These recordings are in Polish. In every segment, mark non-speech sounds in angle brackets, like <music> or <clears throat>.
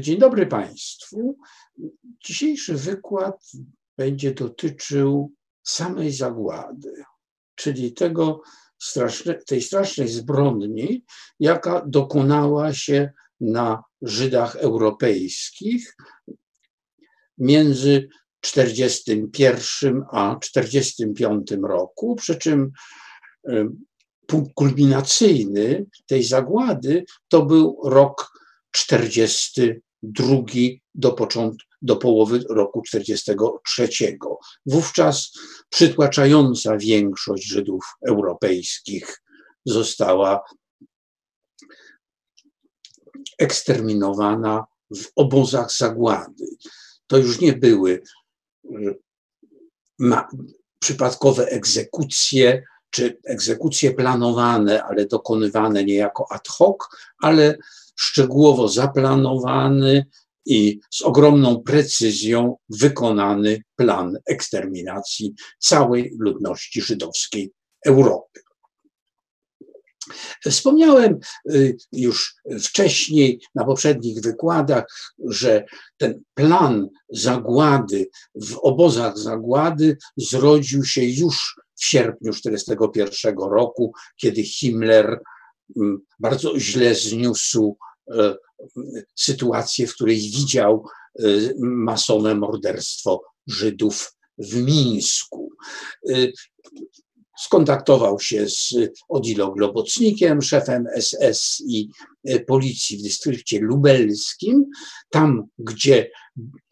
Dzień dobry Państwu. Dzisiejszy wykład będzie dotyczył samej zagłady, czyli tego straszne, tej strasznej zbrodni, jaka dokonała się na Żydach europejskich między 41 a 45 roku, przy czym punkt kulminacyjny tej zagłady to był rok 42 do, początku, do połowy roku 43. Wówczas przytłaczająca większość Żydów europejskich została eksterminowana w obozach zagłady. To już nie były ma, przypadkowe egzekucje, czy egzekucje planowane, ale dokonywane niejako ad hoc, ale szczegółowo zaplanowany i z ogromną precyzją wykonany plan eksterminacji całej ludności żydowskiej Europy. Wspomniałem y, już wcześniej na poprzednich wykładach, że ten plan zagłady w obozach zagłady zrodził się już w sierpniu 1941 roku, kiedy Himmler mm, bardzo źle zniósł e, sytuację, w której widział e, masowe morderstwo Żydów w Mińsku. Skontaktował się z Odilo Globocnikiem, szefem SS i policji w dystrykcie lubelskim, tam gdzie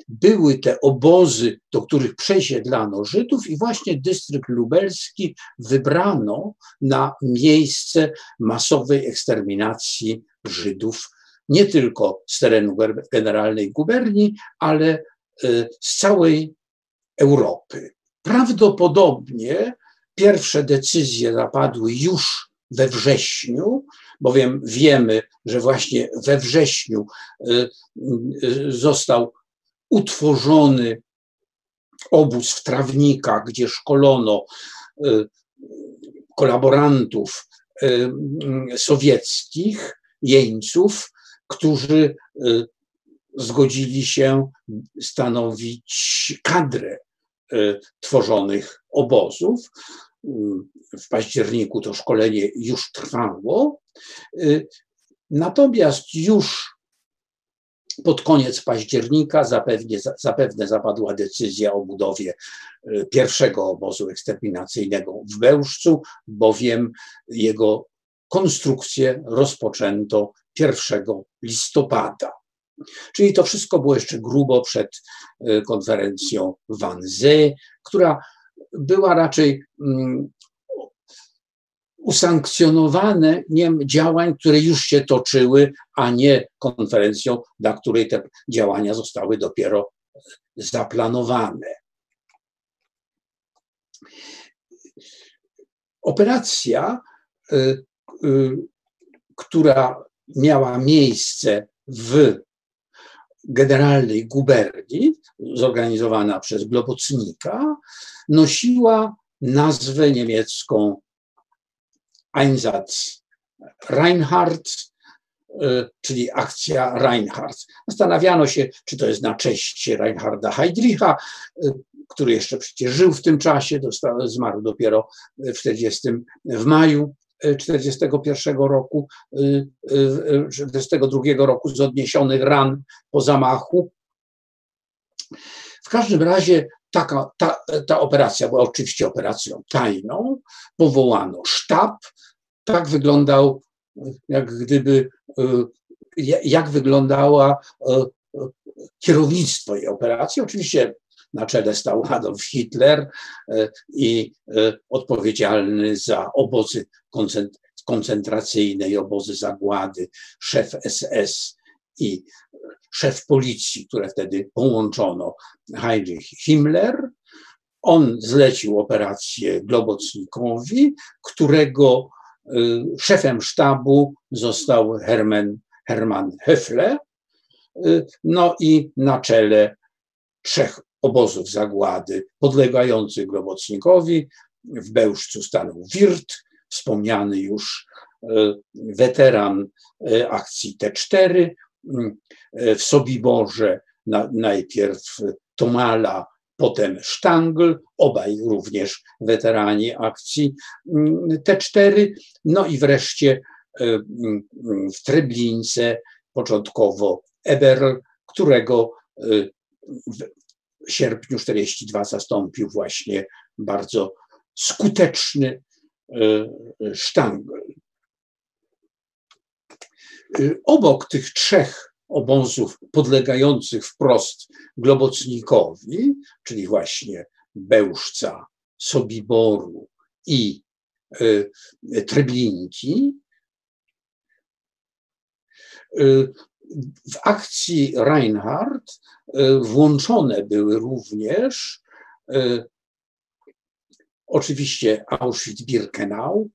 były te obozy, do których przesiedlano Żydów, i właśnie dystrykt lubelski wybrano na miejsce masowej eksterminacji Żydów, nie tylko z terenu generalnej guberni, ale e, z całej Europy. Prawdopodobnie pierwsze decyzje zapadły już we wrześniu, bowiem wiemy, że właśnie we wrześniu e, e, został utworzony obóz w Trawnikach, gdzie szkolono y, kolaborantów y, sowieckich, jeńców, którzy y, zgodzili się stanowić kadrę tworzonych obozów. W październiku to szkolenie już trwało. Natomiast już pod koniec października zapewne, zapewne zapadła decyzja o budowie e, pierwszego obozu eksterminacyjnego w Bełżcu, bowiem jego konstrukcję rozpoczęto 1 listopada. Czyli to wszystko było jeszcze grubo przed konferencją Wannsee, która była raczej mm, usankcjonowaniem działań, które już się toczyły, a nie konferencją, dla której te działania zostały dopiero zaplanowane. Operacja, y, y, która miała miejsce w generalnej guberni, zorganizowana przez Globocnika, nosiła nazwę niemiecką Einsatz Reinhardt, e, czyli akcja Reinhardt. Zastanawiano się, czy to jest na cześć Reinharda Heydricha, e, który jeszcze przecież żył w tym czasie, zmarł dopiero w 40, w maju 41 roku, 42 e, roku z odniesionych ran po zamachu. W każdym razie taka, ta, ta operacja była oczywiście operacją tajną. Powołano sztab. Tak wyglądał, jak gdyby, jak wyglądała kierownictwo tej operacji. Oczywiście na czele stał Adolf Hitler e, i odpowiedzialny za obozy koncentracyjne i obozy zagłady, szef SS i szef policji, które wtedy połączono, Heinrich Himmler. On zlecił operację Globocnikowi, którego szefem sztabu został Hermann, Hermann Höfle. No i na czele trzech obozów zagłady podlegających Globocnikowi w Bełżcu stanął Wirt, wspomniany już weteran akcji T4, w Sobiborze najpierw Tomala, potem Sztangl, obaj również weterani akcji T4, no i wreszcie w Treblince początkowo Eberl, którego sierpniu 42 zastąpił właśnie bardzo skuteczny Sztangl. Obok tych trzech obozów podlegających wprost Globocnikowi, czyli właśnie Bełżca, Sobiboru i Treblinki, w akcji Reinhardt e, włączone były również e, oczywiście Auschwitz-Birkenau,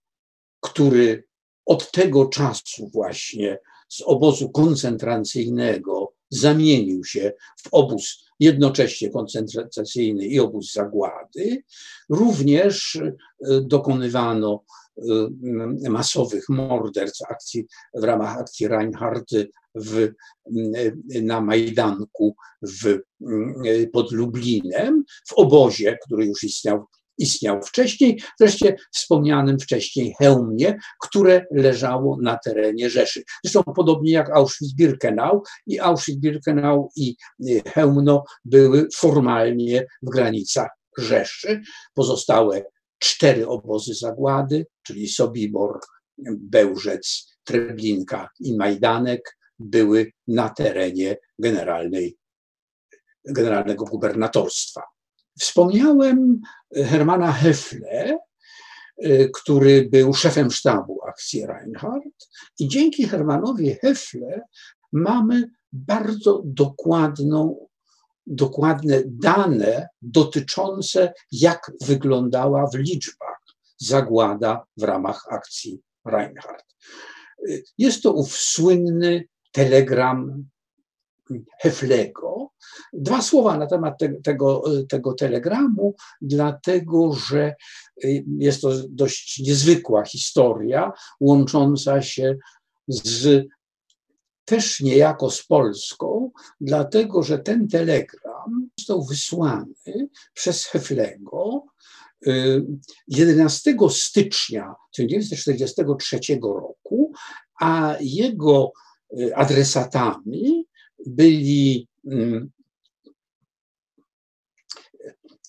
który od tego czasu właśnie z obozu koncentracyjnego zamienił się w obóz jednocześnie koncentracyjny i obóz zagłady. Również e, dokonywano masowych morderstw akcji, w ramach akcji Reinhardt w, y, na Majdanku w, y, pod Lublinem, w obozie, który już istniał istniał wcześniej, wreszcie wspomnianym wcześniej Hełmie, które leżało na terenie Rzeszy. Zresztą podobnie jak Auschwitz-Birkenau i Auschwitz-Birkenau i Hełmno były formalnie w granicach Rzeszy. Pozostałe cztery obozy zagłady, czyli Sobibor, Bełżec, Treblinka i Majdanek były na terenie generalnej, generalnego gubernatorstwa. Wspomniałem Hermana Hefle, który był szefem sztabu akcji Reinhardt i dzięki Hermanowi Hefle mamy bardzo dokładną dokładne dane dotyczące, jak wyglądała w liczbach zagłada w ramach akcji Reinhardt. Jest to ów słynny telegram Heflego. Dwa słowa na temat te, tego, tego telegramu, dlatego że jest to dość niezwykła historia, łącząca się z też niejako z Polską, dlatego że ten telegram został wysłany przez Heflego 11 y, stycznia 1943 roku, a jego y, adresatami byli mm,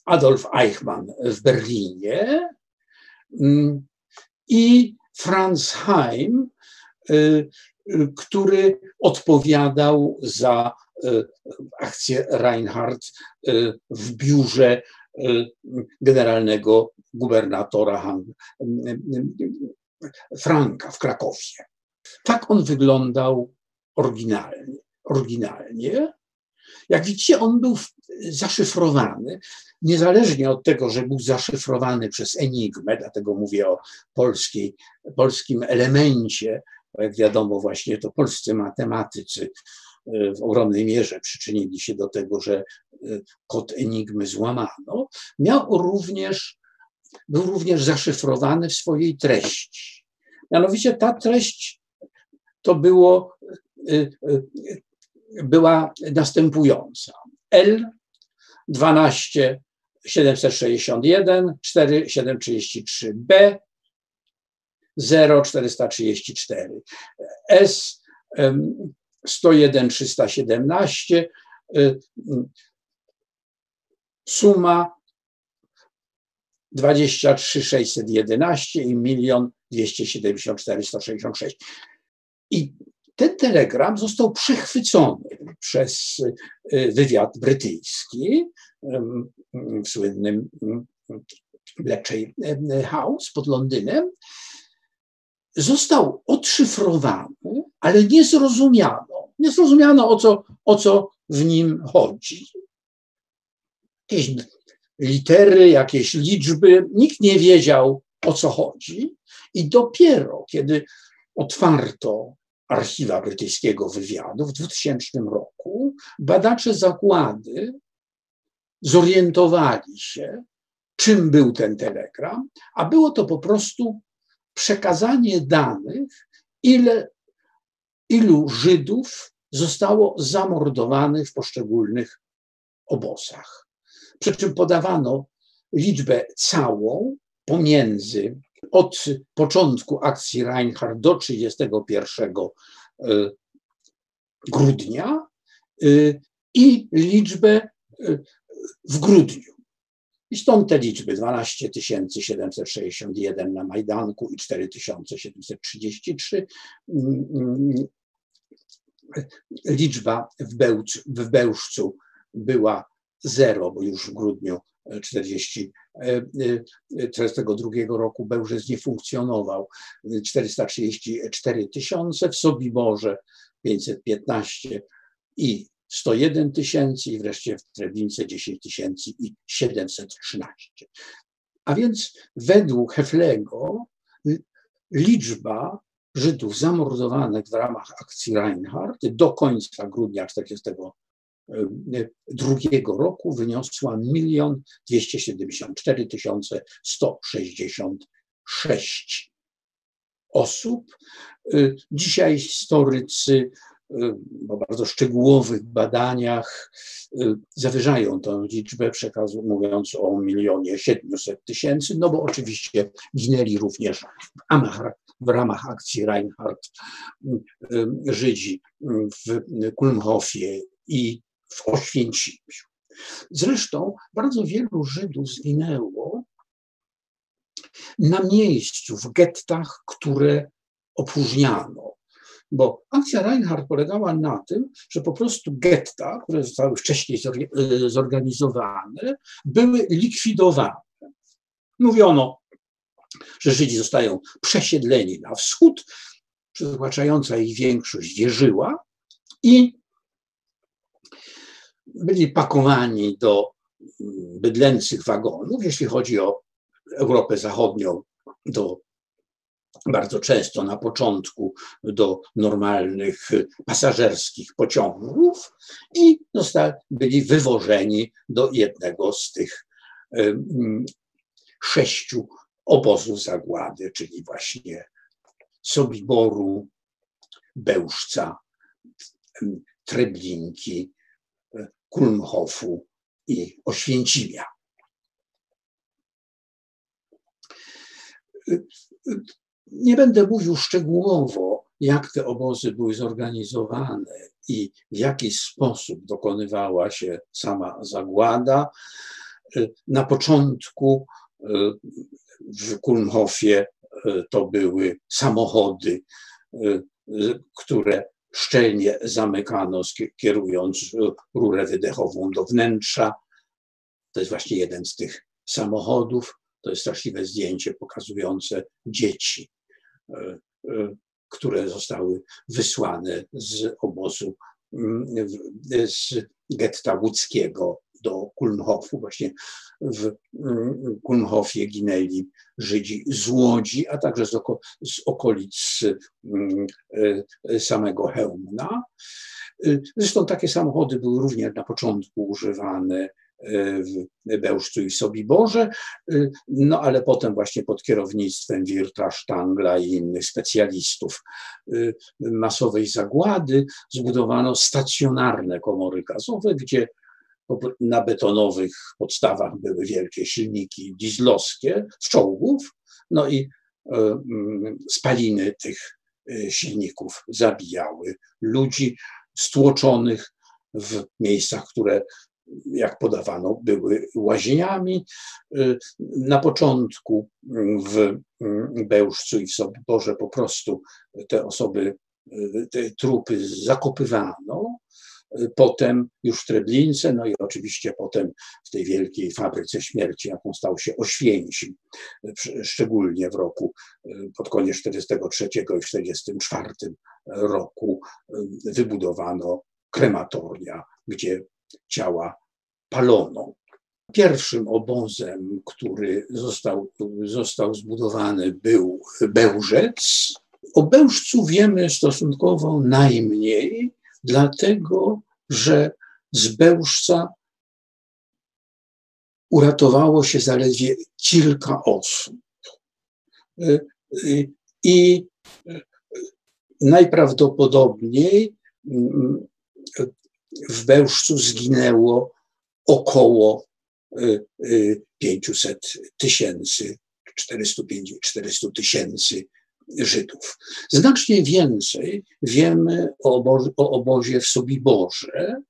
Adolf Eichmann w Berlinie mm, i Franz Heim y, który odpowiadał za e, akcję Reinhardt e, w biurze generalnego gubernatora Franka w Krakowie. Tak on wyglądał oryginalnie. oryginalnie. Jak widzicie, on był zaszyfrowany, niezależnie od tego, że był zaszyfrowany przez Enigmę, dlatego mówię o polskiej, polskim elemencie jak wiadomo, właśnie to polscy matematycy e, w ogromnej mierze przyczynili się do tego, że e, kod enigmy złamano, miał również, był również zaszyfrowany w swojej treści. Mianowicie ta treść to było, była następująca. L 12 761 4 733 B 0434. S 101 317 suma 23 611 i milion 274 166. I ten telegram został przechwycony przez y, wywiad brytyjski w słynnym Bletchley House pod Londynem został odszyfrowany, ale nie zrozumiano. Nie zrozumiano, o co, o co w nim chodzi. Jakieś litery, jakieś liczby, nikt nie wiedział, o co chodzi. I dopiero kiedy otwarto archiwa brytyjskiego wywiadu w 2000 roku, badacze zakłady zorientowali się, czym był ten telegram, a było to po prostu przekazanie danych, ile, ilu Żydów zostało zamordowanych w poszczególnych obozach. Przy czym podawano liczbę całą pomiędzy od początku akcji Reinhardt do 31 e, grudnia e, i liczbę e, w grudniu. I stąd te liczby 12 761 na Majdanku i 4733. Mm, mm, liczba w, Bełcz, w Bełżcu była zero, bo już w grudniu 40, 42 roku Bełżec nie funkcjonował. 434 tysiące, w Sobiborze 515 i 101 tysięcy i wreszcie w Treblince 10 tysięcy i 713. A więc według Heflego liczba Żydów zamordowanych w ramach akcji Reinhardt do końca grudnia 1942 roku wyniosła 1 274 166 osób. Dzisiaj historycy po bardzo szczegółowych badaniach y, zawyżają tę liczbę, przekazu, mówiąc o milionie 700 tysięcy, no bo oczywiście ginęli również w ramach, akcji Reinhardt y, y, Żydzi w Kulmhofie i w Oświęcimiu. Zresztą bardzo wielu Żydów zginęło na miejscu, w gettach, które opróżniano bo akcja Reinhardt polegała na tym, że po prostu getta, które zostały wcześniej y, zorganizowane, były likwidowane. Mówiono, że Żydzi zostają przesiedleni na wschód, przytłaczająca ich większość wierzyła i byli pakowani do mm, bydlęcych wagonów, jeśli chodzi o Europę Zachodnią, do bardzo często na początku do normalnych pasażerskich pociągów i zostali, byli wywożeni do jednego z tych sześciu obozów zagłady, czyli właśnie Sobiboru, Bełżca, Treblinki, Kulmhofu i Oświęcimia nie będę mówił szczegółowo, jak te obozy były zorganizowane i w jaki sposób dokonywała się sama zagłada. Na początku w Kulmhofie to były samochody, które szczelnie zamykano, kierując rurę wydechową do wnętrza. To jest właśnie jeden z tych samochodów. To jest straszliwe zdjęcie pokazujące dzieci E, e, które zostały wysłane z obozu z getta łódzkiego do Kulmhofu. Właśnie w mm, Kulmhofie ginęli Żydzi z Łodzi, a także z, oko, z okolic mm, e, samego Hełmna. Zresztą takie samochody były również na początku używane w Bełżcu i Sobiborze, no ale potem właśnie pod kierownictwem Wirta, Sztangla i innych specjalistów masowej zagłady zbudowano stacjonarne komory gazowe, gdzie na betonowych podstawach były wielkie silniki dieslowskie z czołgów, no i e, mm, spaliny tych e, silników zabijały ludzi stłoczonych w miejscach, które jak podawano, były łazieniami. Y, na początku w Bełżcu i w Soborze po prostu te osoby, te trupy zakopywano. Y, potem już w Treblince, no i oczywiście potem w tej wielkiej fabryce śmierci, jaką stał się Oświęcim, szczególnie w roku pod koniec 43 i 44 roku wybudowano krematoria, gdzie ciała palono. Pierwszym obozem, który został, został zbudowany, był Bełżec. O Bełżcu wiemy stosunkowo najmniej, dlatego że z Bełżca uratowało się zaledwie kilka osób. I najprawdopodobniej mm, w Bełżcu zginęło około 500 tysięcy, 400 tysięcy Żydów. Znacznie więcej wiemy o obozie, o obozie w Sobiborze,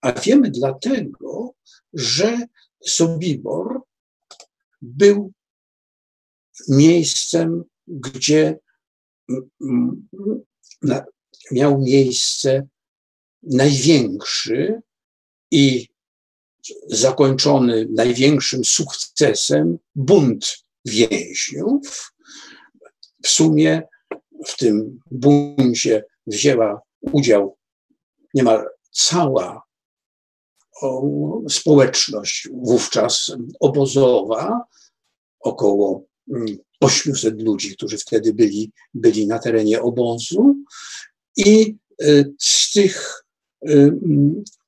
a wiemy dlatego, że Sobibor był miejscem, gdzie miał miejsce największy i zakończony największym sukcesem bunt więźniów. W sumie w tym buncie wzięła udział niemal cała społeczność wówczas obozowa, około 800 mm, ludzi, którzy wtedy byli, byli na terenie obozu. I y, z tych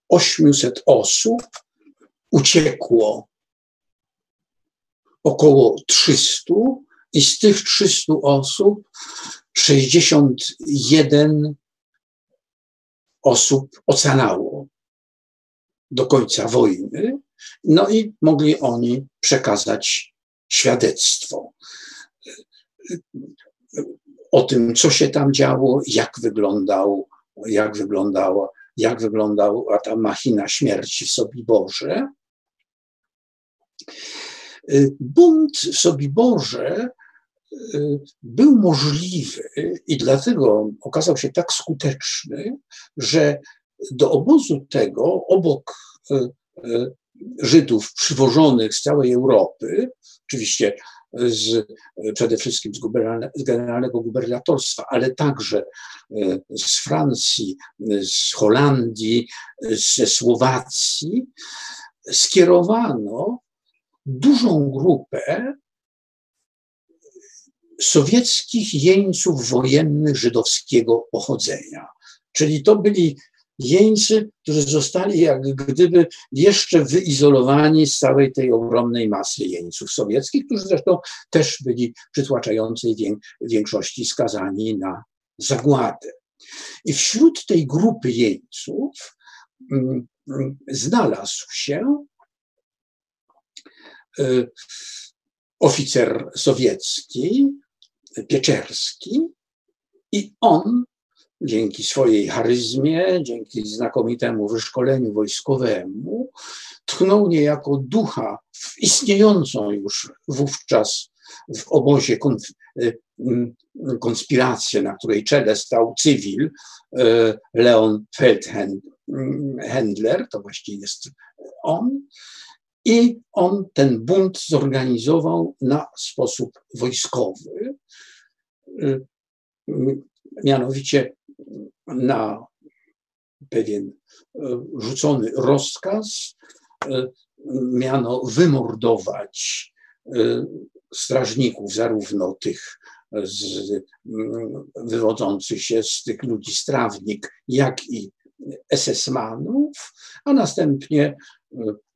800 y, osób uciekło około 300 i z tych 300 osób 61 osób ocalało do końca wojny, no i mogli oni przekazać świadectwo o tym, co się tam działo, jak wyglądał, jak wyglądała, jak wyglądała ta machina śmierci w Sobiborze. Bunt w Sobiborze był możliwy i dlatego okazał się tak skuteczny, że do obozu tego, obok y, y, Żydów przywożonych z całej Europy, oczywiście z, przede wszystkim z, z generalnego gubernatorstwa, ale także z Francji, z Holandii, ze Słowacji, skierowano dużą grupę sowieckich jeńców wojennych żydowskiego pochodzenia. Czyli to byli jeńcy, którzy zostali jak gdyby jeszcze wyizolowani z całej tej ogromnej masy jeńców sowieckich, którzy zresztą też byli przytłaczającej większości skazani na zagładę. I wśród tej grupy jeńców mm, mm, znalazł się y, oficer sowiecki, Pieczerski, i on dzięki swojej charyzmie, dzięki znakomitemu wyszkoleniu wojskowemu, tchnął niejako ducha w istniejącą już wówczas w obozie y, mm, konspirację, na której czele stał cywil y, Leon Feldhendler, to właściwie jest on, i on ten bunt zorganizował na sposób wojskowy. Y, mianowicie na pewien e, rzucony rozkaz, e, miano wymordować strażników, zarówno tych z, wywodzących się z tych ludzi strawnik, jak i SS-manów, a następnie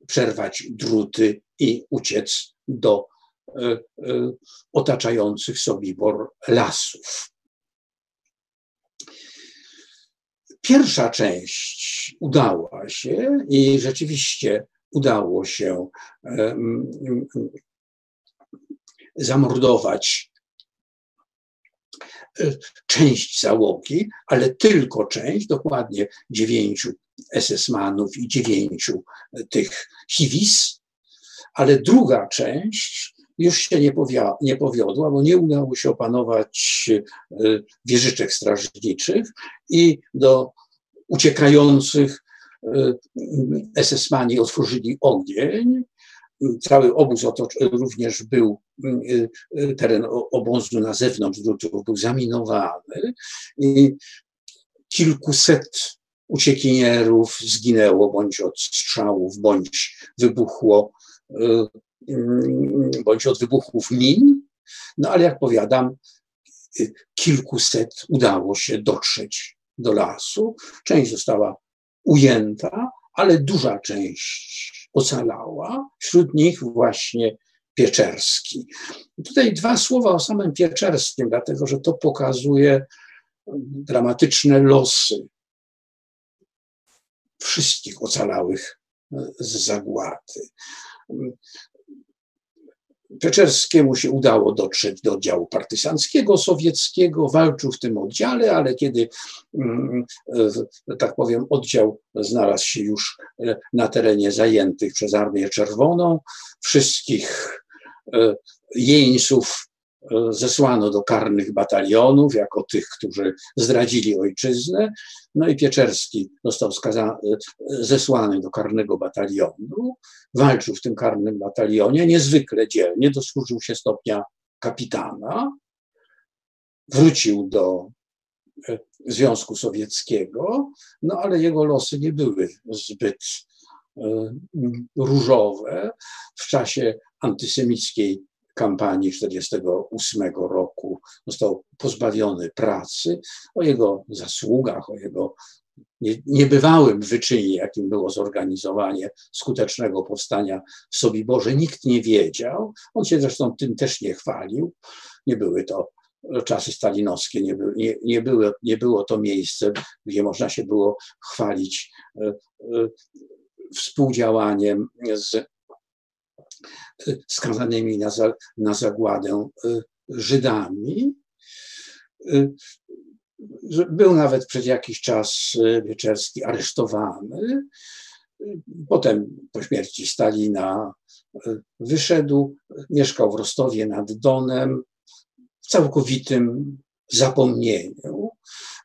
przerwać druty i uciec do otaczających Sobibor lasów. Pierwsza część udała się i rzeczywiście udało się zamordować e, część załogi, ale tylko część, dokładnie dziewięciu SS-manów i dziewięciu tych Hiwis, ale druga część już się nie, powia, nie powiodła, bo nie udało się opanować e, wieżyczek strażniczych i do uciekających e, SS-mani otworzyli ogień. Cały obóz również był, e, teren obozu na zewnątrz był zaminowany i kilkuset uciekinierów zginęło bądź od strzałów, bądź wybuchło Mm, bądź od wybuchów min, no ale jak powiadam, y, kilkuset udało się dotrzeć do lasu. Część została ujęta, ale duża część ocalała, wśród nich właśnie Pieczerski. Tutaj dwa słowa o samym Pieczerskim, dlatego że to pokazuje dramatyczne losy wszystkich ocalałych z zagłady. Pieczerskiemu się udało dotrzeć do oddziału partyzanckiego sowieckiego, walczył w tym oddziale, ale kiedy, mm, tak powiem, oddział znalazł się już na terenie zajętych przez Armię Czerwoną, wszystkich e, jeńców e, zesłano do karnych batalionów jako tych, którzy zdradzili ojczyznę. No i Pieczerski został skazany, zesłany do karnego batalionu, walczył w tym karnym batalionie, niezwykle dzielnie, dosłużył się stopnia kapitana, wrócił do e, Związku Sowieckiego, no ale jego losy nie były zbyt e, różowe. W czasie antysemickiej kampanii 1948 roku został pozbawiony pracy. O jego zasługach, o jego niebywałym wyczynie, jakim było zorganizowanie skutecznego powstania w Sobiborze, nikt nie wiedział. On się zresztą tym też nie chwalił. Nie były to czasy stalinowskie, nie, by, nie, nie, były, nie było to miejsce, gdzie można się było chwalić e, e, współdziałaniem z skazanymi na, za, na zagładę y, Żydami. Y, był nawet przez jakiś czas y, Wieczerski aresztowany. Potem po śmierci Stalina wyszedł, mieszkał w Rostowie nad Donem w całkowitym zapomnieniu.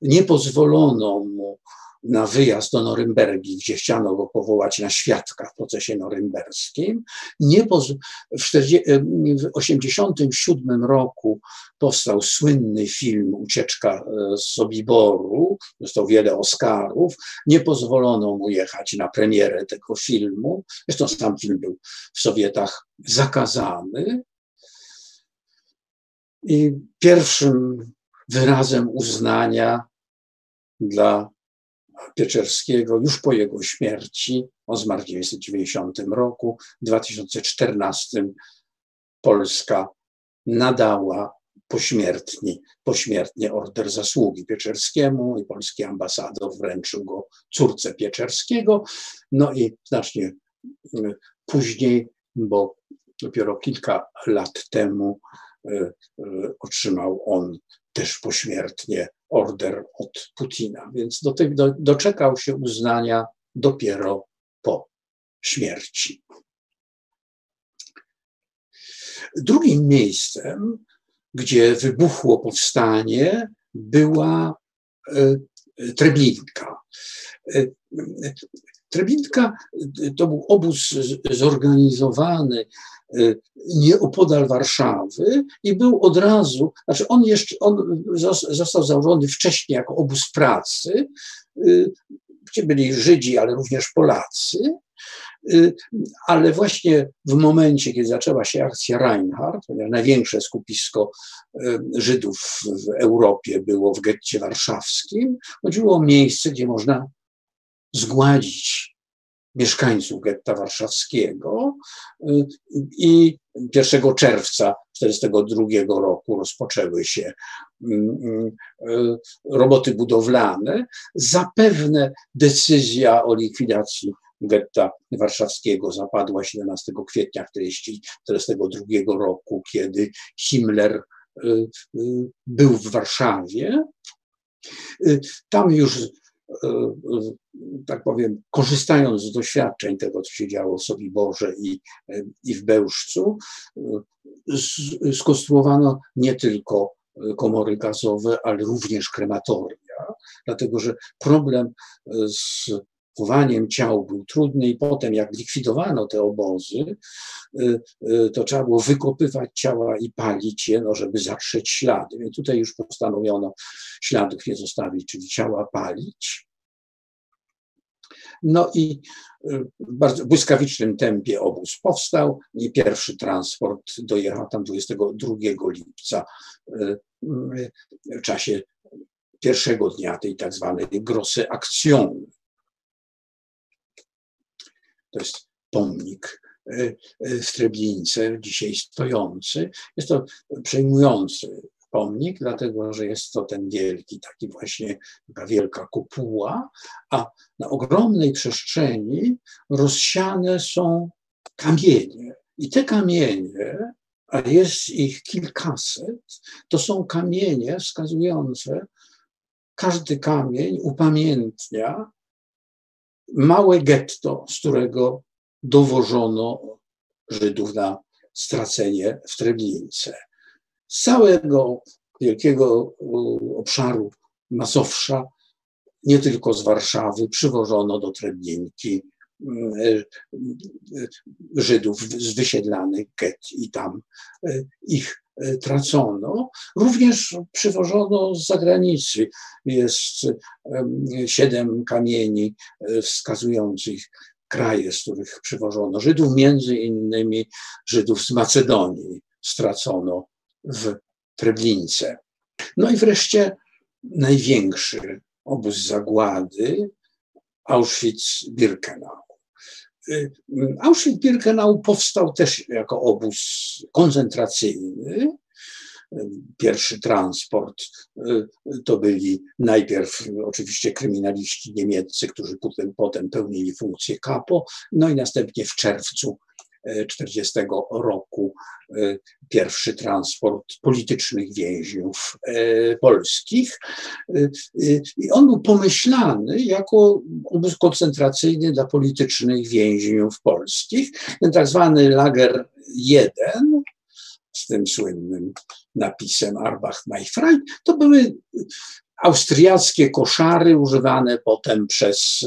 Nie pozwolono mu na wyjazd do Norymbergi, gdzie chciano go powołać na świadka w procesie norymberskim. Nie poz... W 1987 roku powstał słynny film Ucieczka e, z Sobiboru, dostał wiele Oscarów. Nie pozwolono mu jechać na premierę tego filmu. Zresztą sam film był w Sowietach zakazany. I pierwszym wyrazem uznania dla Pieczerskiego już po jego śmierci, on zmarł w 1990 roku, w 2014 Polska nadała pośmiertnie, pośmiertnie order zasługi Pieczerskiemu i polski ambasador wręczył go córce Pieczerskiego. No i znacznie e, później, bo dopiero kilka lat temu e, e, otrzymał on też pośmiertnie order od Putina, więc do tej, do, doczekał się uznania dopiero po śmierci. Drugim miejscem, gdzie wybuchło powstanie, była e, Treblinka. E, Treblinka to był obóz zorganizowany nieopodal Warszawy i był od razu, znaczy on jeszcze, on został założony wcześniej jako obóz pracy, y, gdzie byli Żydzi, ale również Polacy, y, ale właśnie w momencie, kiedy zaczęła się akcja Reinhardt, ponieważ największe skupisko Żydów w Europie było w getcie warszawskim, chodziło o miejsce, gdzie można zgładzić mieszkańców getta warszawskiego y, i 1 czerwca 1942 roku rozpoczęły się mm, mm, y, roboty budowlane. Zapewne decyzja o likwidacji getta warszawskiego zapadła 17 kwietnia 1942 roku, kiedy Himmler y, był w Warszawie. Tam już tak powiem, korzystając z doświadczeń tego, co się działo w Sobiborze i, i w Bełżcu, skonstruowano nie tylko komory gazowe, ale również krematoria, dlatego że problem z chowaniem ciał był trudny i potem jak likwidowano te obozy, to trzeba było wykopywać ciała i palić je, no, żeby zatrzeć ślady. Więc tutaj już postanowiono śladów nie zostawić, czyli ciała palić. No i y, w bardzo błyskawicznym tempie obóz powstał i pierwszy transport dojechał tam 22 lipca w czasie pierwszego dnia tej tak zwanej Grosse Aktion, to jest pomnik w Treblince, dzisiaj stojący. Jest to przejmujący pomnik, dlatego że jest to ten wielki, taki właśnie taka wielka kopuła, a na ogromnej przestrzeni rozsiane są kamienie. I te kamienie, a jest ich kilkaset, to są kamienie wskazujące, każdy kamień upamiętnia małe getto, z którego dowożono Żydów na stracenie w Treblince. Z całego wielkiego obszaru Mazowsza, nie tylko z Warszawy, przywożono do Treblinki mm, e, e, Żydów z wysiedlanych get i tam e, ich tracono. Również przywożono z zagranicy. Jest siedem kamieni wskazujących kraje, z których przywożono Żydów, między innymi Żydów z Macedonii stracono w Treblince. No i wreszcie największy obóz zagłady Auschwitz-Birkenau. Y, Auschwitz-Birkenau powstał też jako obóz koncentracyjny. Pierwszy transport y, to byli najpierw oczywiście kryminaliści niemieccy, którzy potem, potem pełnili funkcję kapo, no i następnie w czerwcu 1940 roku e, pierwszy transport politycznych więźniów e, polskich. E, I on był pomyślany jako obóz koncentracyjny dla politycznych więźniów polskich. Ten tak zwany Lager 1 z tym słynnym napisem Arbach Freud, to były austriackie koszary używane potem przez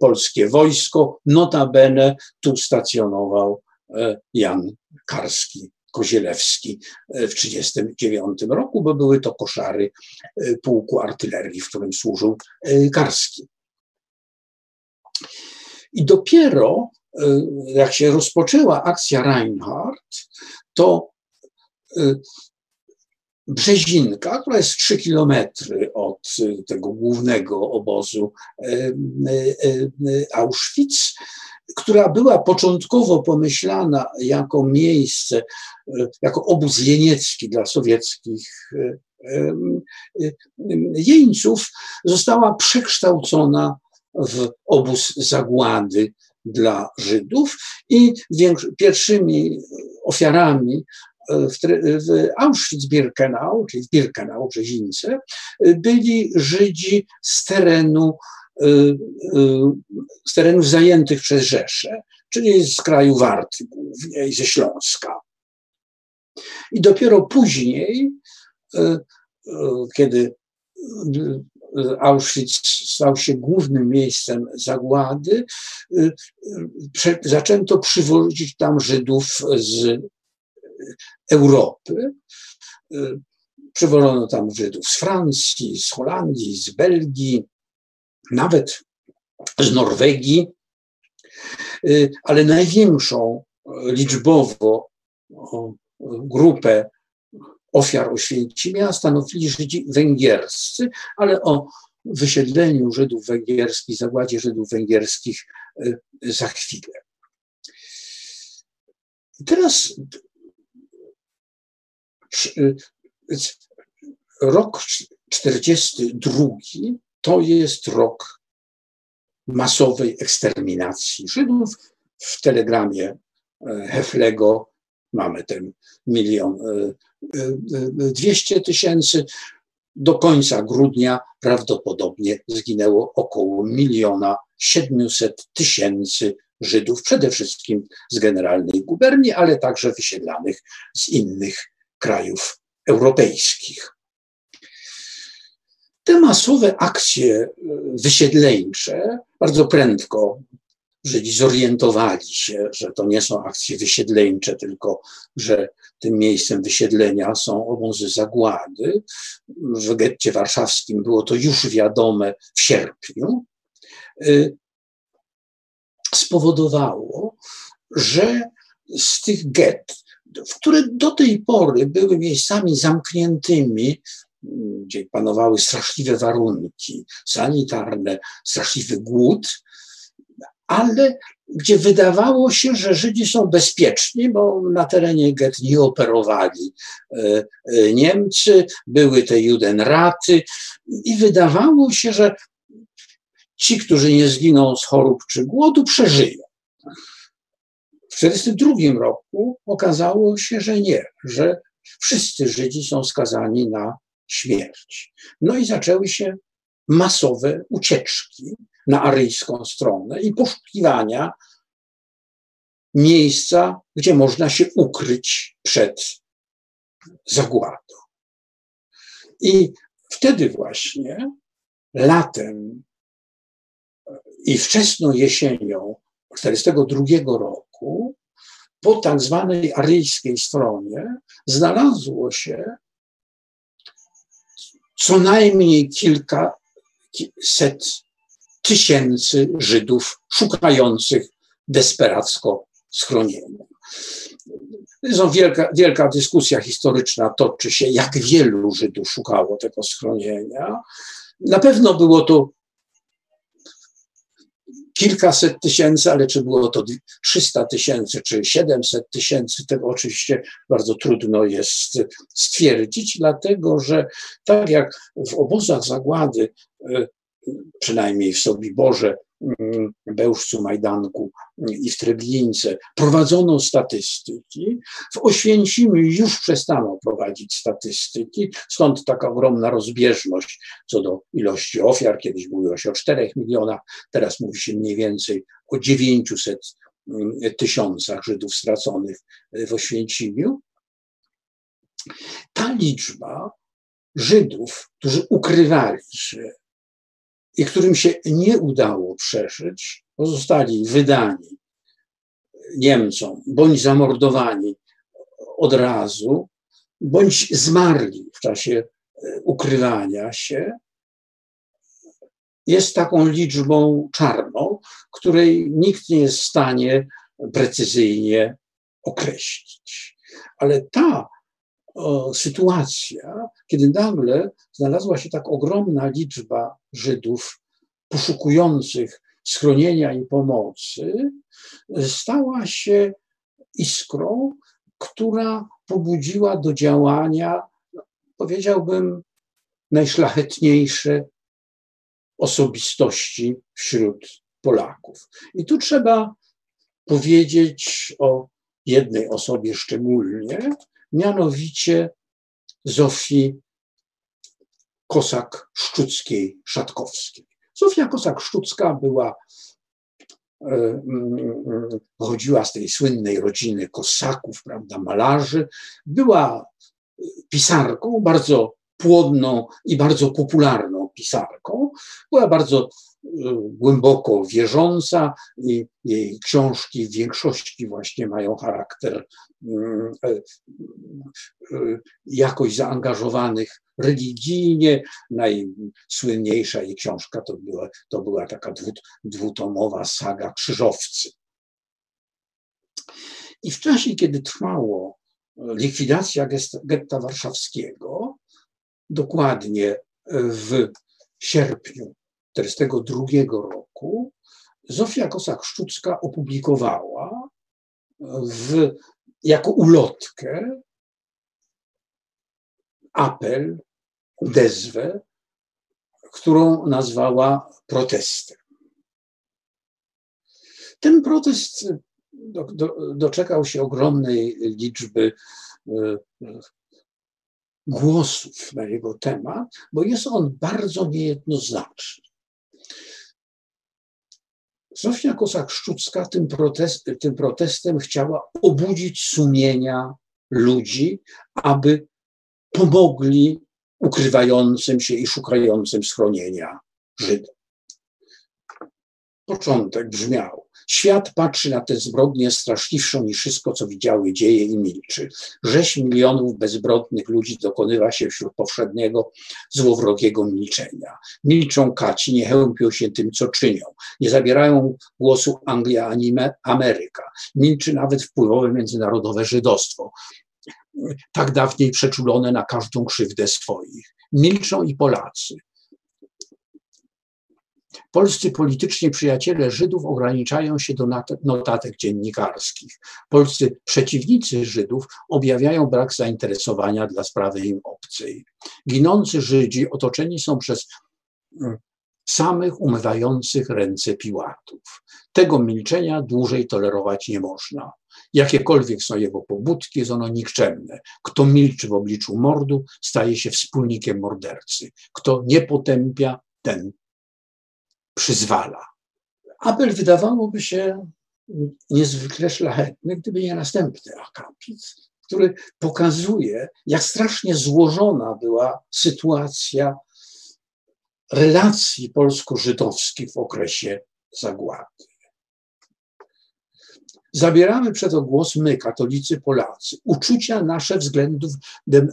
polskie wojsko. Notabene tu stacjonował E, Jan Karski, Kozielewski e, w 1939 roku, bo były to koszary e, pułku artylerii, w którym służył Karski. I dopiero jak się rozpoczęła akcja Reinhardt, to Brzezinka, która jest 3 kilometry od tego głównego obozu Auschwitz, która była początkowo pomyślana jako miejsce, jako obóz jeniecki dla sowieckich jeńców, została przekształcona w obóz zagłady dla Żydów i pierwszymi ofiarami w, w Auschwitz-Birkenau, czyli w Birkenau, Brzezińce, byli Żydzi z terenu Y, y, z terenów zajętych przez Rzeszę, czyli z kraju Warty głównie i ze Śląska. I dopiero później, y, kiedy Auschwitz stał się głównym miejscem zagłady, zaczęto przywozić tam Żydów z Europy. Przywożono tam Żydów z Francji, z Holandii, z Belgii, nawet z Norwegii, y, ale największą liczbowo grupę ofiar Oświęcimia stanowili Żydzi węgierscy, ale o wysiedleniu Żydów węgierskich, zagładzie Żydów węgierskich y, za chwilę. Teraz y, rok 42 to jest rok masowej eksterminacji Żydów. W telegramie e, Heflego mamy ten milion e, e, dwieście tysięcy. Do końca grudnia prawdopodobnie zginęło około miliona siedmiuset tysięcy Żydów, przede wszystkim z generalnej guberni, ale także wysiedlanych z innych krajów europejskich. Te masowe akcje e, wysiedleńcze bardzo prędko Żydzi zorientowali się, że to nie są akcje wysiedleńcze, tylko że tym miejscem wysiedlenia są obozy zagłady. W getcie warszawskim było to już wiadome w sierpniu. E, spowodowało, że z tych get, które do tej pory były miejscami zamkniętymi gdzie panowały straszliwe warunki sanitarne, straszliwy głód, ale gdzie wydawało się, że Żydzi są bezpieczni, bo na terenie get nie operowali e, e, Niemcy, były te Judenraty i wydawało się, że ci, którzy nie zginą z chorób czy głodu, przeżyją. W 1942 roku okazało się, że nie, że wszyscy Żydzi są skazani na śmierć. No i zaczęły się masowe ucieczki na aryjską stronę i poszukiwania miejsca, gdzie można się ukryć przed zagładą. I wtedy właśnie latem i wczesną jesienią 1942 roku po tak zwanej aryjskiej stronie znalazło się co najmniej kilkaset tysięcy Żydów szukających desperacko schronienia. Wielka, wielka dyskusja historyczna toczy się, jak wielu Żydów szukało tego schronienia. Na pewno było to kilkaset tysięcy, ale czy było to 300 tysięcy, czy 700 tysięcy, tego oczywiście bardzo trudno jest stwierdzić, dlatego że tak jak w obozach zagłady, e, przynajmniej w Sobiborze, Bełżcu, Majdanku i w Treblince prowadzono statystyki. W Oświęcimiu już przestano prowadzić statystyki, stąd taka ogromna rozbieżność co do ilości ofiar. Kiedyś mówiło się o 4 milionach, teraz mówi się mniej więcej o 900 mm, tysiącach Żydów straconych w Oświęcimiu. Ta liczba Żydów, którzy ukrywali się i którym się nie udało przeżyć, pozostali wydani Niemcom, bądź zamordowani od razu, bądź zmarli w czasie e, ukrywania się, jest taką liczbą czarną, której nikt nie jest w stanie precyzyjnie określić. Ale ta o, sytuacja, kiedy nagle znalazła się tak ogromna liczba Żydów poszukujących schronienia i pomocy, stała się iskrą, która pobudziła do działania, powiedziałbym, najszlachetniejsze osobistości wśród Polaków. I tu trzeba powiedzieć o jednej osobie szczególnie, mianowicie Zofii Kosak-Szczuckiej-Szatkowskiej. Zofia Kosak-Szczucka była, e, mm, pochodziła z tej słynnej rodziny kosaków, prawda, malarzy, była pisarką, bardzo płodną i bardzo popularną pisarką. Była bardzo e, głęboko wierząca i jej książki w większości właśnie mają charakter mm, e, jakoś zaangażowanych religijnie. Najsłynniejsza jej książka to była, to była taka dwutomowa saga Krzyżowcy. I w czasie, kiedy trwało likwidacja getta warszawskiego, dokładnie w sierpniu 1942 roku, Zofia Kosak-Szczucka opublikowała w, jako ulotkę apel, odezwę, którą nazwała protestem. Ten protest do, do, doczekał się ogromnej liczby e, głosów na jego temat, bo jest on bardzo niejednoznaczny. Zofia Kosak-Szczucka tym, protest, tym protestem chciała obudzić sumienia ludzi, aby pomogli ukrywającym się i szukającym schronienia Żydom. Początek brzmiał: Świat patrzy na te zbrodnie straszliwszą niż wszystko, co widziały dzieje i milczy. Rzeź milionów bezbrodnych ludzi dokonywa się wśród powszedniego, złowrogiego milczenia. Milczą kaci, nie chełpią się tym, co czynią. Nie zabierają głosu Anglia ani Ameryka. Milczy nawet wpływowe międzynarodowe żydostwo tak dawniej przeczulone na każdą krzywdę swoich. Milczą i Polacy. Polscy polityczni przyjaciele Żydów ograniczają się do notatek dziennikarskich. Polscy przeciwnicy Żydów objawiają brak zainteresowania dla sprawy im obcej. Ginący Żydzi otoczeni są przez mm, samych umywających ręce Piłatów. Tego milczenia dłużej tolerować nie można. Jakiekolwiek są jego pobudki, jest ono nikczemne. Kto milczy w obliczu mordu, staje się wspólnikiem mordercy. Kto nie potępia, ten przyzwala. Apel wydawałoby się niezwykle szlachetny, gdyby nie następny akapit, który pokazuje, jak strasznie złożona była sytuacja relacji polsko-żydowskich w okresie zagłady. Zabieramy przed głos my, katolicy Polacy. Uczucia nasze względem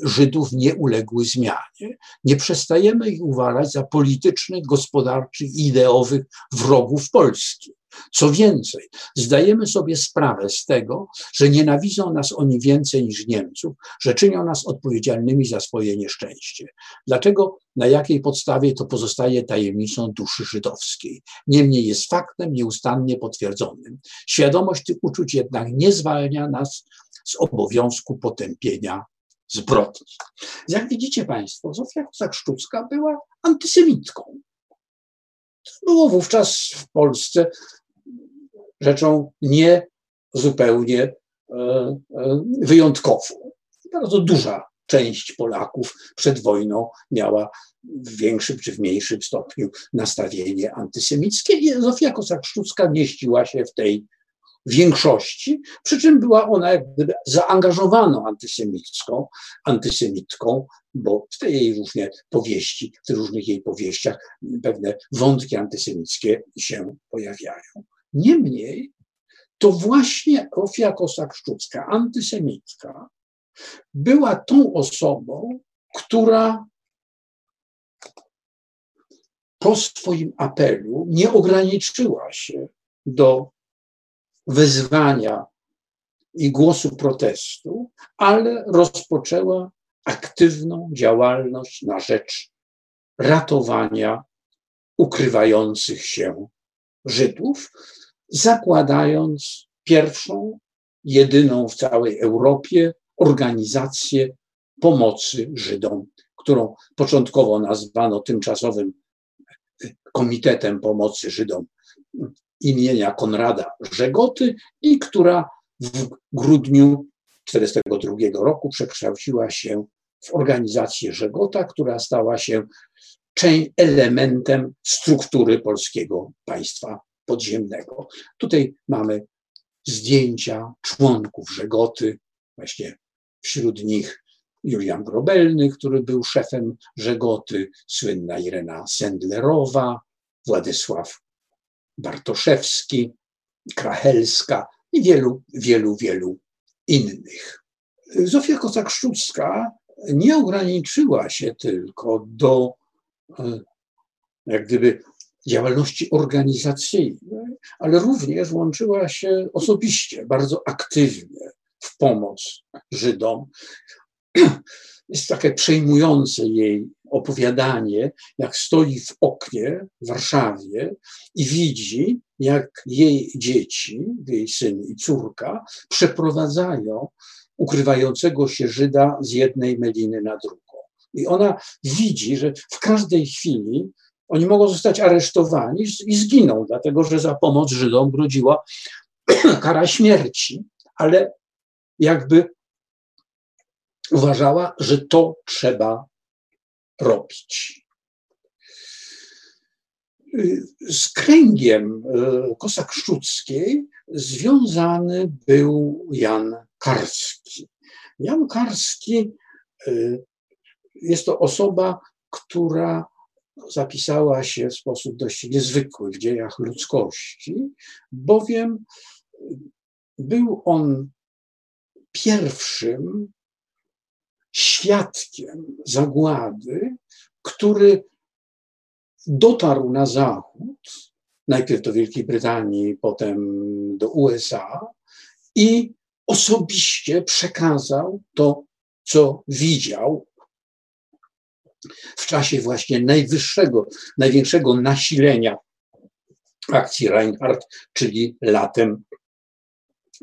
Żydów nie uległy zmianie. Nie przestajemy ich uważać za politycznych, gospodarczych ideowych wrogów Polski. Co więcej, zdajemy sobie sprawę z tego, że nienawidzą nas oni więcej niż Niemców, że czynią nas odpowiedzialnymi za swoje nieszczęście. Dlaczego, na jakiej podstawie to pozostaje tajemnicą duszy żydowskiej? Niemniej jest faktem nieustannie potwierdzonym. Świadomość tych uczuć jednak nie zwalnia nas z obowiązku potępienia zbrodni. Jak widzicie Państwo, Zofia Kosak-Szczucka była antysemitką. To było wówczas w Polsce rzeczą nie zupełnie e, e, wyjątkową. Bardzo duża część Polaków przed wojną miała w większym czy w mniejszym stopniu nastawienie antysemickie i Zofia Kosak-Szczucka mieściła się w tej większości, przy czym była ona jak gdyby zaangażowaną antysemicką, antysemitką, bo w tej jej różne powieści, w tych różnych jej powieściach pewne wątki antysemickie się pojawiają. Niemniej to właśnie Zofia Kosak-Szczucka, antysemitka, była tą osobą, która po swoim apelu nie ograniczyła się do wezwania i głosu protestu, ale rozpoczęła aktywną działalność na rzecz ratowania ukrywających się Żydów, zakładając pierwszą, jedyną w całej Europie organizację pomocy Żydom, którą początkowo nazwano tymczasowym Komitetem Pomocy Żydom imienia Konrada Żegoty i która w grudniu 1942 roku przekształciła się w organizację Żegota, która stała się elementem struktury polskiego państwa podziemnego. Tutaj mamy zdjęcia członków Żegoty, właśnie wśród nich Julian Grobelny, który był szefem Żegoty, słynna Irena Sendlerowa, Władysław Bartoszewski, Krachelska i wielu, wielu, wielu innych. Zofia Kosak-Szczucka nie ograniczyła się tylko do e, jak gdyby działalności organizacyjnej, ale również łączyła się osobiście, bardzo aktywnie w pomoc Żydom. <clears throat> Jest takie przejmujące jej opowiadanie, jak stoi w oknie w Warszawie i widzi, jak jej dzieci, jej syn i córka, przeprowadzają ukrywającego się Żyda z jednej meliny na drugą. I ona widzi, że w każdej chwili oni mogą zostać aresztowani i zginą, dlatego że za pomoc Żydom groziła <clears throat> kara śmierci, ale jakby uważała, że to trzeba robić. Z kręgiem e, Kosak-Szczuckiej związany był Jan Karski. Jan Karski e, jest to osoba, która zapisała się w sposób dość niezwykły w dziejach ludzkości, bowiem był on pierwszym świadkiem zagłady, który dotarł na Zachód, najpierw do Wielkiej Brytanii, potem do USA i osobiście przekazał to, co widział w czasie właśnie najwyższego, największego nasilenia akcji Reinhardt, czyli latem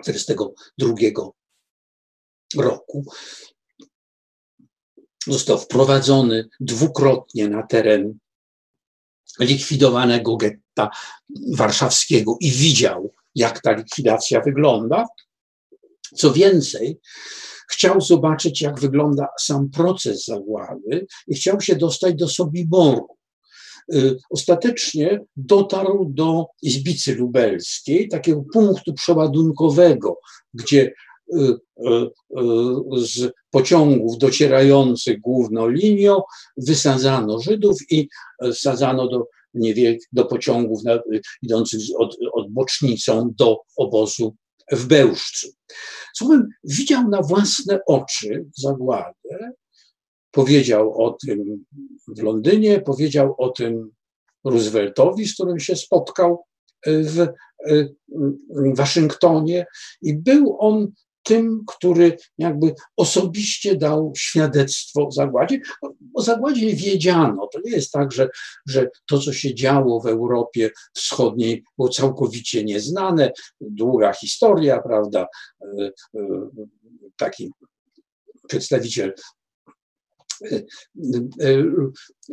1942 roku. Został wprowadzony dwukrotnie na teren likwidowanego getta warszawskiego i widział, jak ta likwidacja wygląda. Co więcej, chciał zobaczyć, jak wygląda sam proces zagłady i chciał się dostać do Sobiboru. Y, ostatecznie dotarł do Izbicy Lubelskiej, takiego punktu przeładunkowego, gdzie y, y, z pociągów docierających główną linią wysadzano Żydów i sadzano do, do pociągów idących od, od bocznicą do obozu w Bełżcu. Słowem, widział na własne oczy zagładę, powiedział o tym w Londynie, powiedział o tym Rooseveltowi, z którym się spotkał w Waszyngtonie i był on tym, który jakby osobiście dał świadectwo zagładzie. O zagładzie wiedziano. To nie jest tak, że, że to, co się działo w Europie Wschodniej, było całkowicie nieznane. Długa historia, prawda? E, e, taki przedstawiciel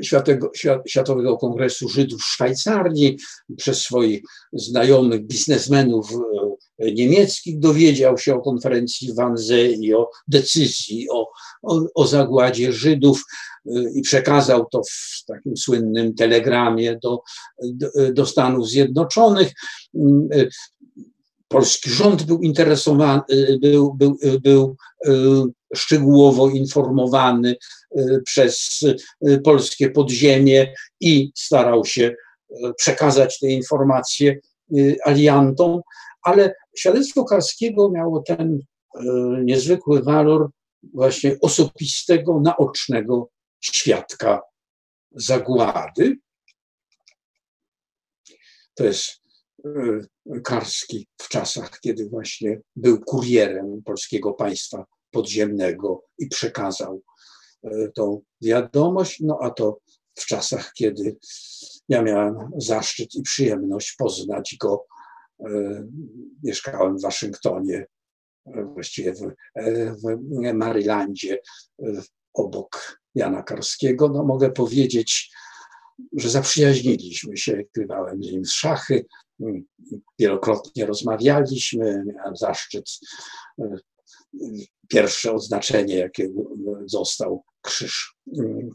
Światowego, Światowego Kongresu Żydów w Szwajcarii przez swoich znajomych biznesmenów e, niemieckich dowiedział się o konferencji w Wannsee i o decyzji o, o, o zagładzie Żydów e, i przekazał to w takim słynnym telegramie do, do, do Stanów Zjednoczonych. Mm, e, polski rząd był interesowany, był, był, był szczegółowo informowany przez polskie podziemie i starał się przekazać te informacje aliantom, ale świadectwo Karskiego miało ten niezwykły walor właśnie osobistego, naocznego świadka zagłady. To jest Karski w czasach, kiedy właśnie był kurierem polskiego państwa podziemnego i przekazał e, tą wiadomość. No a to w czasach, kiedy ja miałem zaszczyt i przyjemność poznać go. E, mieszkałem w Waszyngtonie, e, właściwie w, w Marylandzie, obok Jana Karskiego. No mogę powiedzieć, że zaprzyjaźniliśmy się, grywałem z nim z szachy, wielokrotnie rozmawialiśmy, miałem zaszczyt pierwsze odznaczenie, jakie został krzyż mm,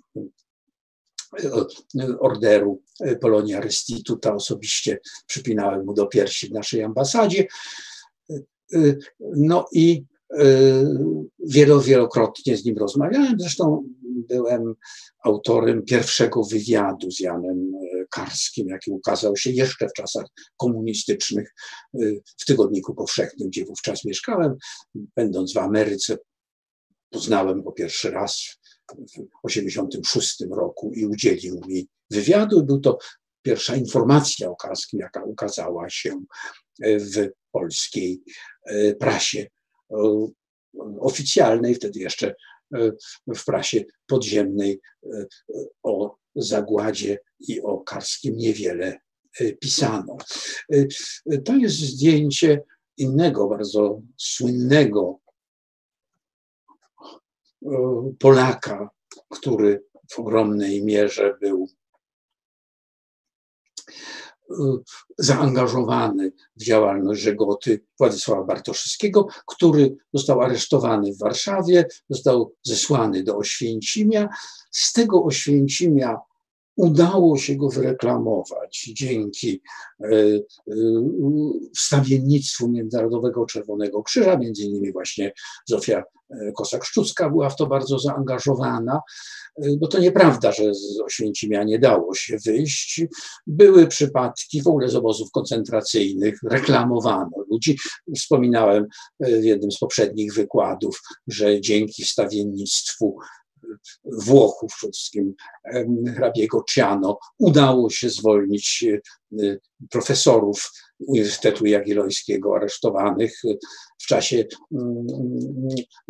orderu Polonia Restituta. Osobiście przypinałem mu do piersi w naszej ambasadzie. No i e, wielokrotnie z nim rozmawiałem. Zresztą byłem autorem pierwszego wywiadu z Janem Karskim, jaki ukazał się jeszcze w czasach komunistycznych w Tygodniku Powszechnym, gdzie wówczas mieszkałem. Będąc w Ameryce, poznałem go pierwszy raz w 1986 roku i udzielił mi wywiadu. Był to pierwsza informacja o Karskim, jaka ukazała się w polskiej e, prasie oficjalnej, wtedy jeszcze e, w prasie podziemnej e, o zagładzie i o Karskim niewiele pisano. To jest zdjęcie innego bardzo słynnego Polaka, który w ogromnej mierze był e, zaangażowany w działalność Żegoty Władysława Bartoszewskiego, który został aresztowany w Warszawie, został zesłany do Oświęcimia. Z tego Oświęcimia udało się go wyreklamować dzięki e, e, wstawiennictwu Międzynarodowego Czerwonego Krzyża, między innymi właśnie Zofia e, Kosak-Szczucka była w to bardzo zaangażowana, bo to nieprawda, że z Oświęcimia nie dało się wyjść. Były przypadki w ogóle z obozów koncentracyjnych, reklamowano ludzi. Wspominałem w jednym z poprzednich wykładów, że dzięki wstawiennictwu Włochów, przede wszystkim hrabiego Ciano, udało się zwolnić e, profesorów Uniwersytetu Jagiellońskiego aresztowanych w czasie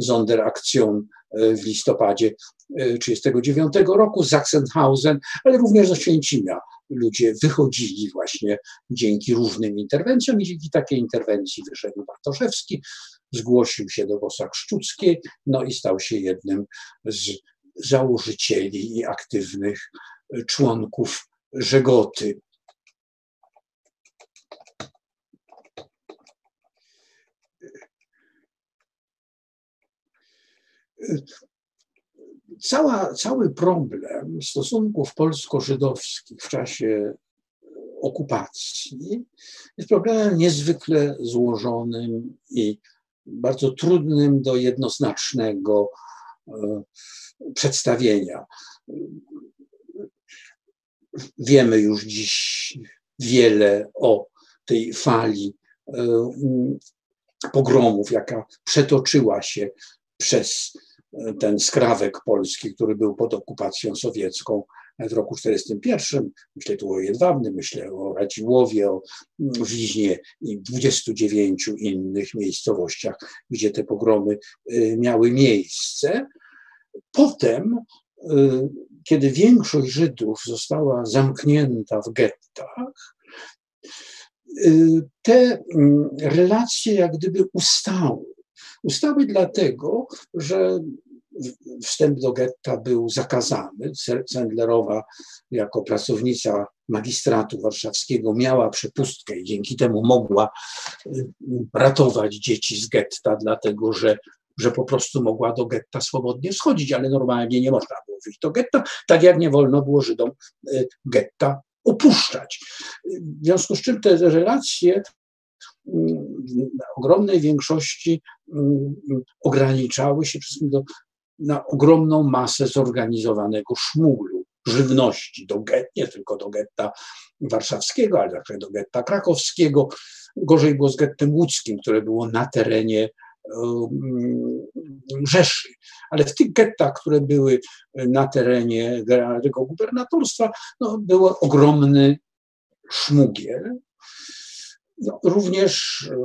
Sonderaktion e, w listopadzie 1939 roku, Sachsenhausen, ale również z Oświęcimia. Ludzie wychodzili właśnie dzięki różnym interwencjom i dzięki takiej interwencji wyszedł Bartoszewski, zgłosił się do Wosak Szczuckiej, no i stał się jednym z założycieli i aktywnych członków Żegoty. Cała, cały problem stosunków polsko-żydowskich w czasie okupacji jest problemem niezwykle złożonym i bardzo trudnym do jednoznacznego e, przedstawienia. Wiemy już dziś wiele o tej fali e, pogromów, jaka przetoczyła się przez e, ten skrawek polski, który był pod okupacją sowiecką w roku 1941. Myślę tu o Jedwabnym, myślę o Radziłowie, o Wiźnie i 29 innych miejscowościach, gdzie te pogromy e, miały miejsce. Potem, e, kiedy większość Żydów została zamknięta w gettach, te relacje jak gdyby ustały. Ustały dlatego, że wstęp do getta był zakazany. Sendlerowa jako pracownica magistratu warszawskiego miała przepustkę i dzięki temu mogła y, ratować dzieci z getta, dlatego że, że po prostu mogła do getta swobodnie schodzić, ale normalnie nie można było wyjść do getta, tak jak nie wolno było Żydom y, getta opuszczać. W związku z czym te relacje na ogromnej większości mm, ograniczały się do, na ogromną masę zorganizowanego szmuglu żywności do get, nie tylko do getta warszawskiego, ale także do getta krakowskiego. Gorzej było z gettem łódzkim, które było na terenie mm, Rzeszy. Ale w tych gettach, które były na terenie generalnego gubernatorstwa, no, był ogromny szmugiel, no, również e,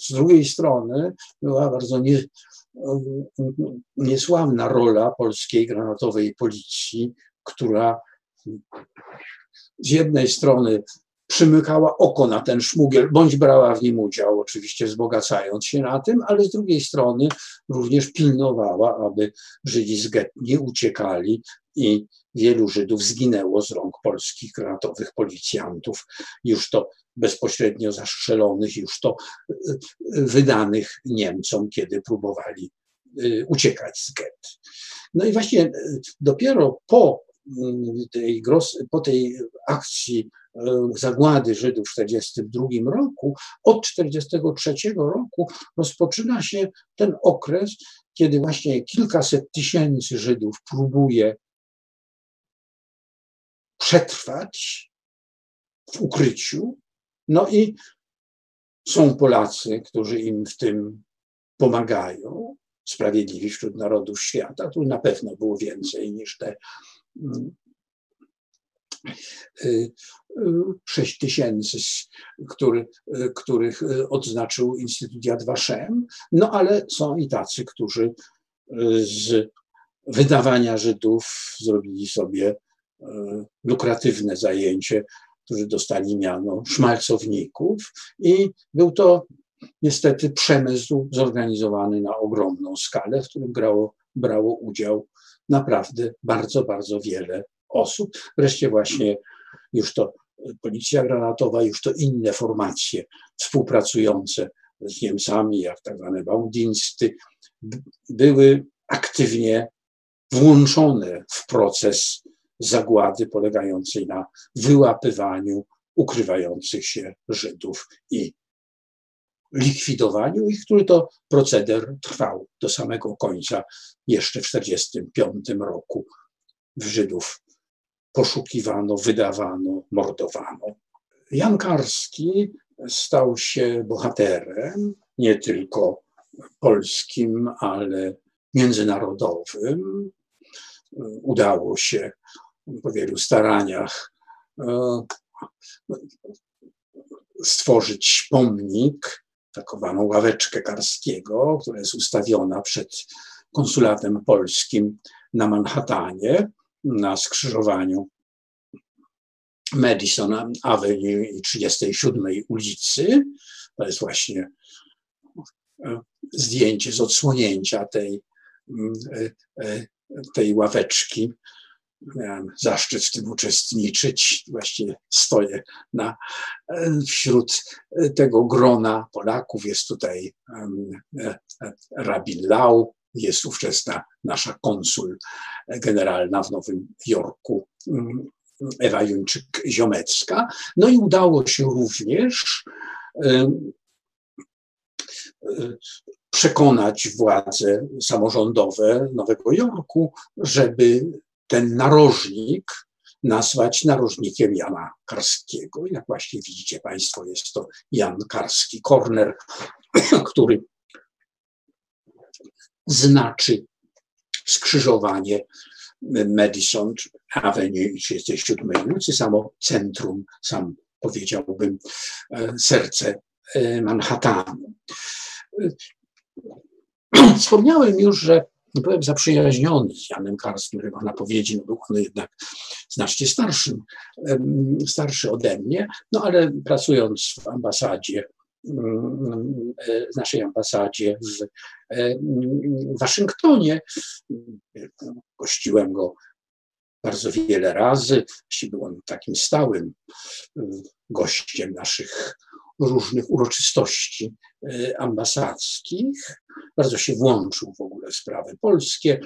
z drugiej strony była bardzo nie, e, niesławna rola polskiej granatowej policji, która z jednej strony przymykała oko na ten szmugiel, bądź brała w nim udział, oczywiście wzbogacając się na tym, ale z drugiej strony również pilnowała, aby Żydzi z get nie uciekali i wielu Żydów zginęło z rąk polskich granatowych policjantów, już to bezpośrednio zastrzelonych, już to y, y, wydanych Niemcom, kiedy próbowali y, uciekać z get. No i właśnie dopiero po tej, po tej akcji zagłady Żydów w 1942 roku, od 1943 roku rozpoczyna się ten okres, kiedy właśnie kilkaset tysięcy Żydów próbuje przetrwać w ukryciu. No i są Polacy, którzy im w tym pomagają, sprawiedliwi wśród narodów świata. Tu na pewno było więcej niż te 6 y, y, tysięcy, który, y, których odznaczył Instytut Yad Vashem, no ale są i tacy, którzy z wydawania Żydów zrobili sobie lukratywne zajęcie, którzy dostali miano szmalcowników. I był to niestety przemysł zorganizowany na ogromną skalę, w którym grało, brało udział naprawdę bardzo, bardzo wiele osób. Wreszcie właśnie już to policja granatowa, już to inne formacje współpracujące z Niemcami, jak tak zwane Baudiensty, były aktywnie włączone w proces zagłady polegającej na wyłapywaniu ukrywających się Żydów i likwidowaniu ich, który to proceder trwał do samego końca. Jeszcze w 1945 roku Żydów poszukiwano, wydawano, mordowano. Jan Karski stał się bohaterem nie tylko polskim, ale międzynarodowym. Udało się po wielu staraniach e, stworzyć pomnik, taką ławeczkę Karskiego, która jest ustawiona przed konsulatem polskim na Manhattanie, na skrzyżowaniu Madison Avenue i 37 ulicy. To jest właśnie e, zdjęcie z odsłonięcia tej, mm, e, tej ławeczki. Miałem zaszczyt w tym uczestniczyć. Właściwie stoję na, wśród tego grona Polaków. Jest tutaj rabin Lau, jest ówczesna nasza konsul generalna w Nowym Jorku, mm, Ewa Juńczyk-Ziomecka. No i udało się również przekonać władze samorządowe Nowego Jorku, żeby ten narożnik nazwać narożnikiem Jana Karskiego. Jak właśnie widzicie Państwo, jest to Jan Karski Korner, <clears throat> który znaczy skrzyżowanie Madison Avenue i 37 ulicy, samo centrum, sam powiedziałbym, e, serce e, Manhattanu. <clears throat> Wspomniałem już, że byłem zaprzyjaźniony z Janem Karskim, którego napowiedzi no był on jednak znacznie starszym, starszy ode mnie, no ale pracując w ambasadzie w naszej ambasadzie w Waszyngtonie. Gościłem go bardzo wiele razy. Był on takim stałym gościem naszych różnych uroczystości e, ambasadzkich. Bardzo się włączył w ogóle w sprawy polskie,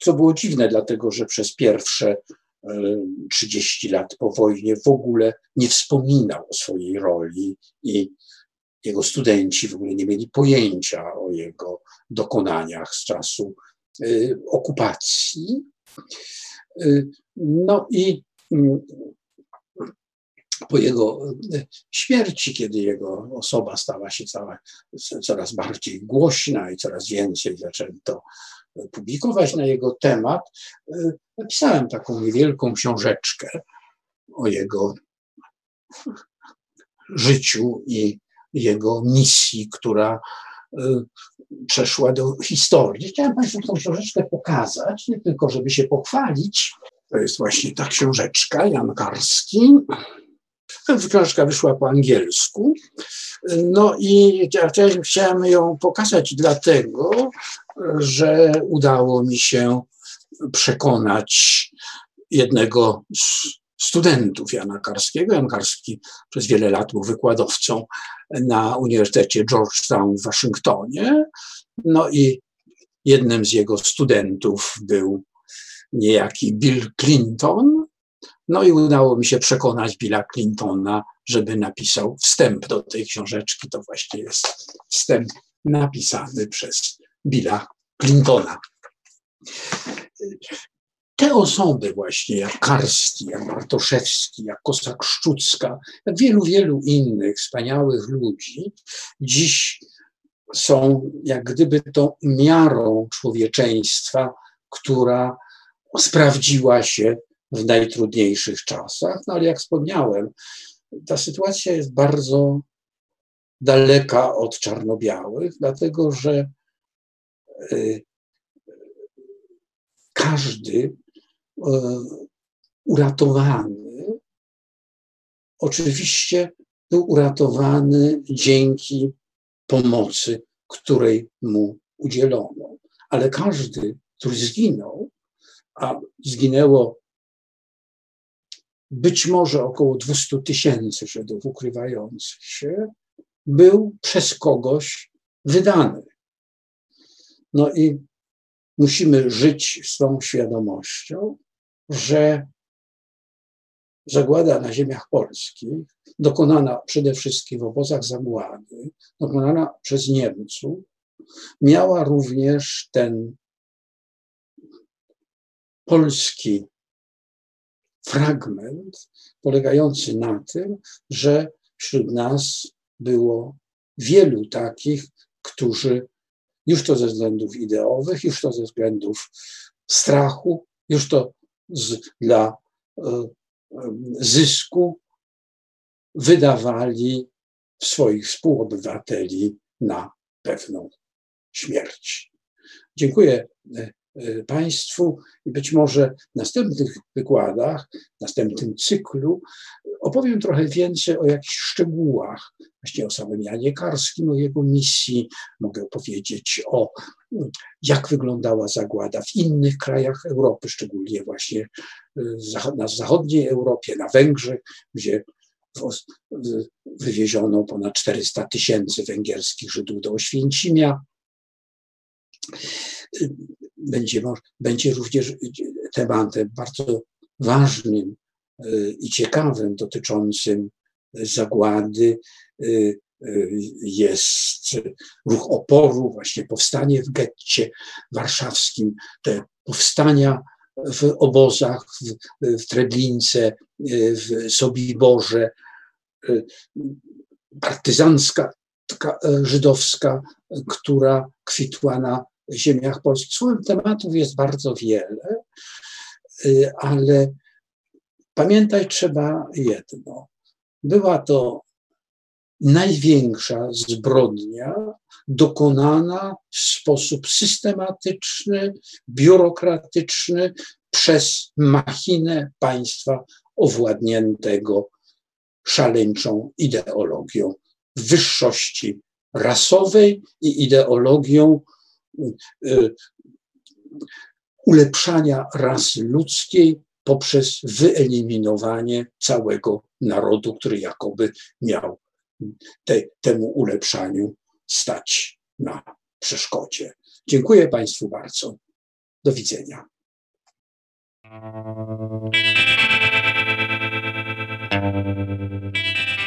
co było dziwne, dlatego że przez pierwsze 30 lat po wojnie w ogóle nie wspominał o swojej roli i jego studenci w ogóle nie mieli pojęcia o jego dokonaniach z czasu y, okupacji. Y, no i mm, po jego y, śmierci, kiedy jego osoba stała się cała, coraz bardziej głośna i coraz więcej zaczęto publikować na jego temat, e, napisałem taką niewielką książeczkę o jego życiu i jego misji, która e, przeszła do historii. Chciałem Państwu tę książeczkę pokazać, nie tylko żeby się pochwalić. To jest właśnie ta książeczka, Jan Karski. Książka wyszła po angielsku. No i chciałem ją pokazać dlatego, że udało mi się przekonać jednego z studentów Jana Karskiego. Jan Karski przez wiele lat był wykładowcą na Uniwersytecie Georgetown w Waszyngtonie. No i jednym z jego studentów był niejaki Bill Clinton. No i udało mi się przekonać Billa Clintona, żeby napisał wstęp do tej książeczki. To właśnie jest wstęp napisany przez Billa Clintona. Te osoby właśnie, jak Karski, jak Bartoszewski, jak Kosak-Szczucka, jak wielu, wielu innych wspaniałych ludzi, dziś są jak gdyby to miarą człowieczeństwa, która sprawdziła się w najtrudniejszych czasach. No ale jak wspomniałem, ta sytuacja jest bardzo daleka od czarno-białych, dlatego że każdy y, uratowany oczywiście był uratowany dzięki pomocy, której mu udzielono. Ale każdy, który zginął, a zginęło być może około 200 tysięcy Żydów ukrywających się, był przez kogoś wydany. No i musimy żyć z tą świadomością, że zagłada na ziemiach polskich, dokonana przede wszystkim w obozach zagłady, dokonana przez Niemców, miała również ten polski fragment polegający na tym, że wśród nas było wielu takich, którzy już to ze względów ideowych, już to ze względów strachu, już to z, dla y, zysku wydawali swoich współobywateli na pewną śmierć. Dziękuję y, Państwu i być może w następnych wykładach, w następnym cyklu opowiem trochę więcej o jakichś szczegółach, właśnie o samym Janie Karskim, o jego misji. Mogę opowiedzieć o jak wyglądała zagłada w innych krajach Europy, szczególnie właśnie na zachodniej Europie, na Węgrzech, gdzie wywieziono ponad 400 tysięcy węgierskich Żydów do Oświęcimia. Będzie, będzie również tematem bardzo ważnym i ciekawym dotyczącym zagłady jest ruch oporu, właśnie powstanie w getcie warszawskim, te powstania w obozach, w, w Treblince, w Sobiborze, partyzancka żydowska, która kwitła na ziemiach polskich. Tematów jest bardzo wiele, ale pamiętać trzeba jedno. Była to największa zbrodnia dokonana w sposób systematyczny, biurokratyczny przez machinę państwa owładniętego szaleńczą ideologią wyższości rasowej i ideologią y, ulepszania rasy ludzkiej poprzez wyeliminowanie całego narodu, który jakoby miał te, temu ulepszaniu stać na przeszkodzie. Dziękuję Państwu bardzo. Do widzenia. Thank you.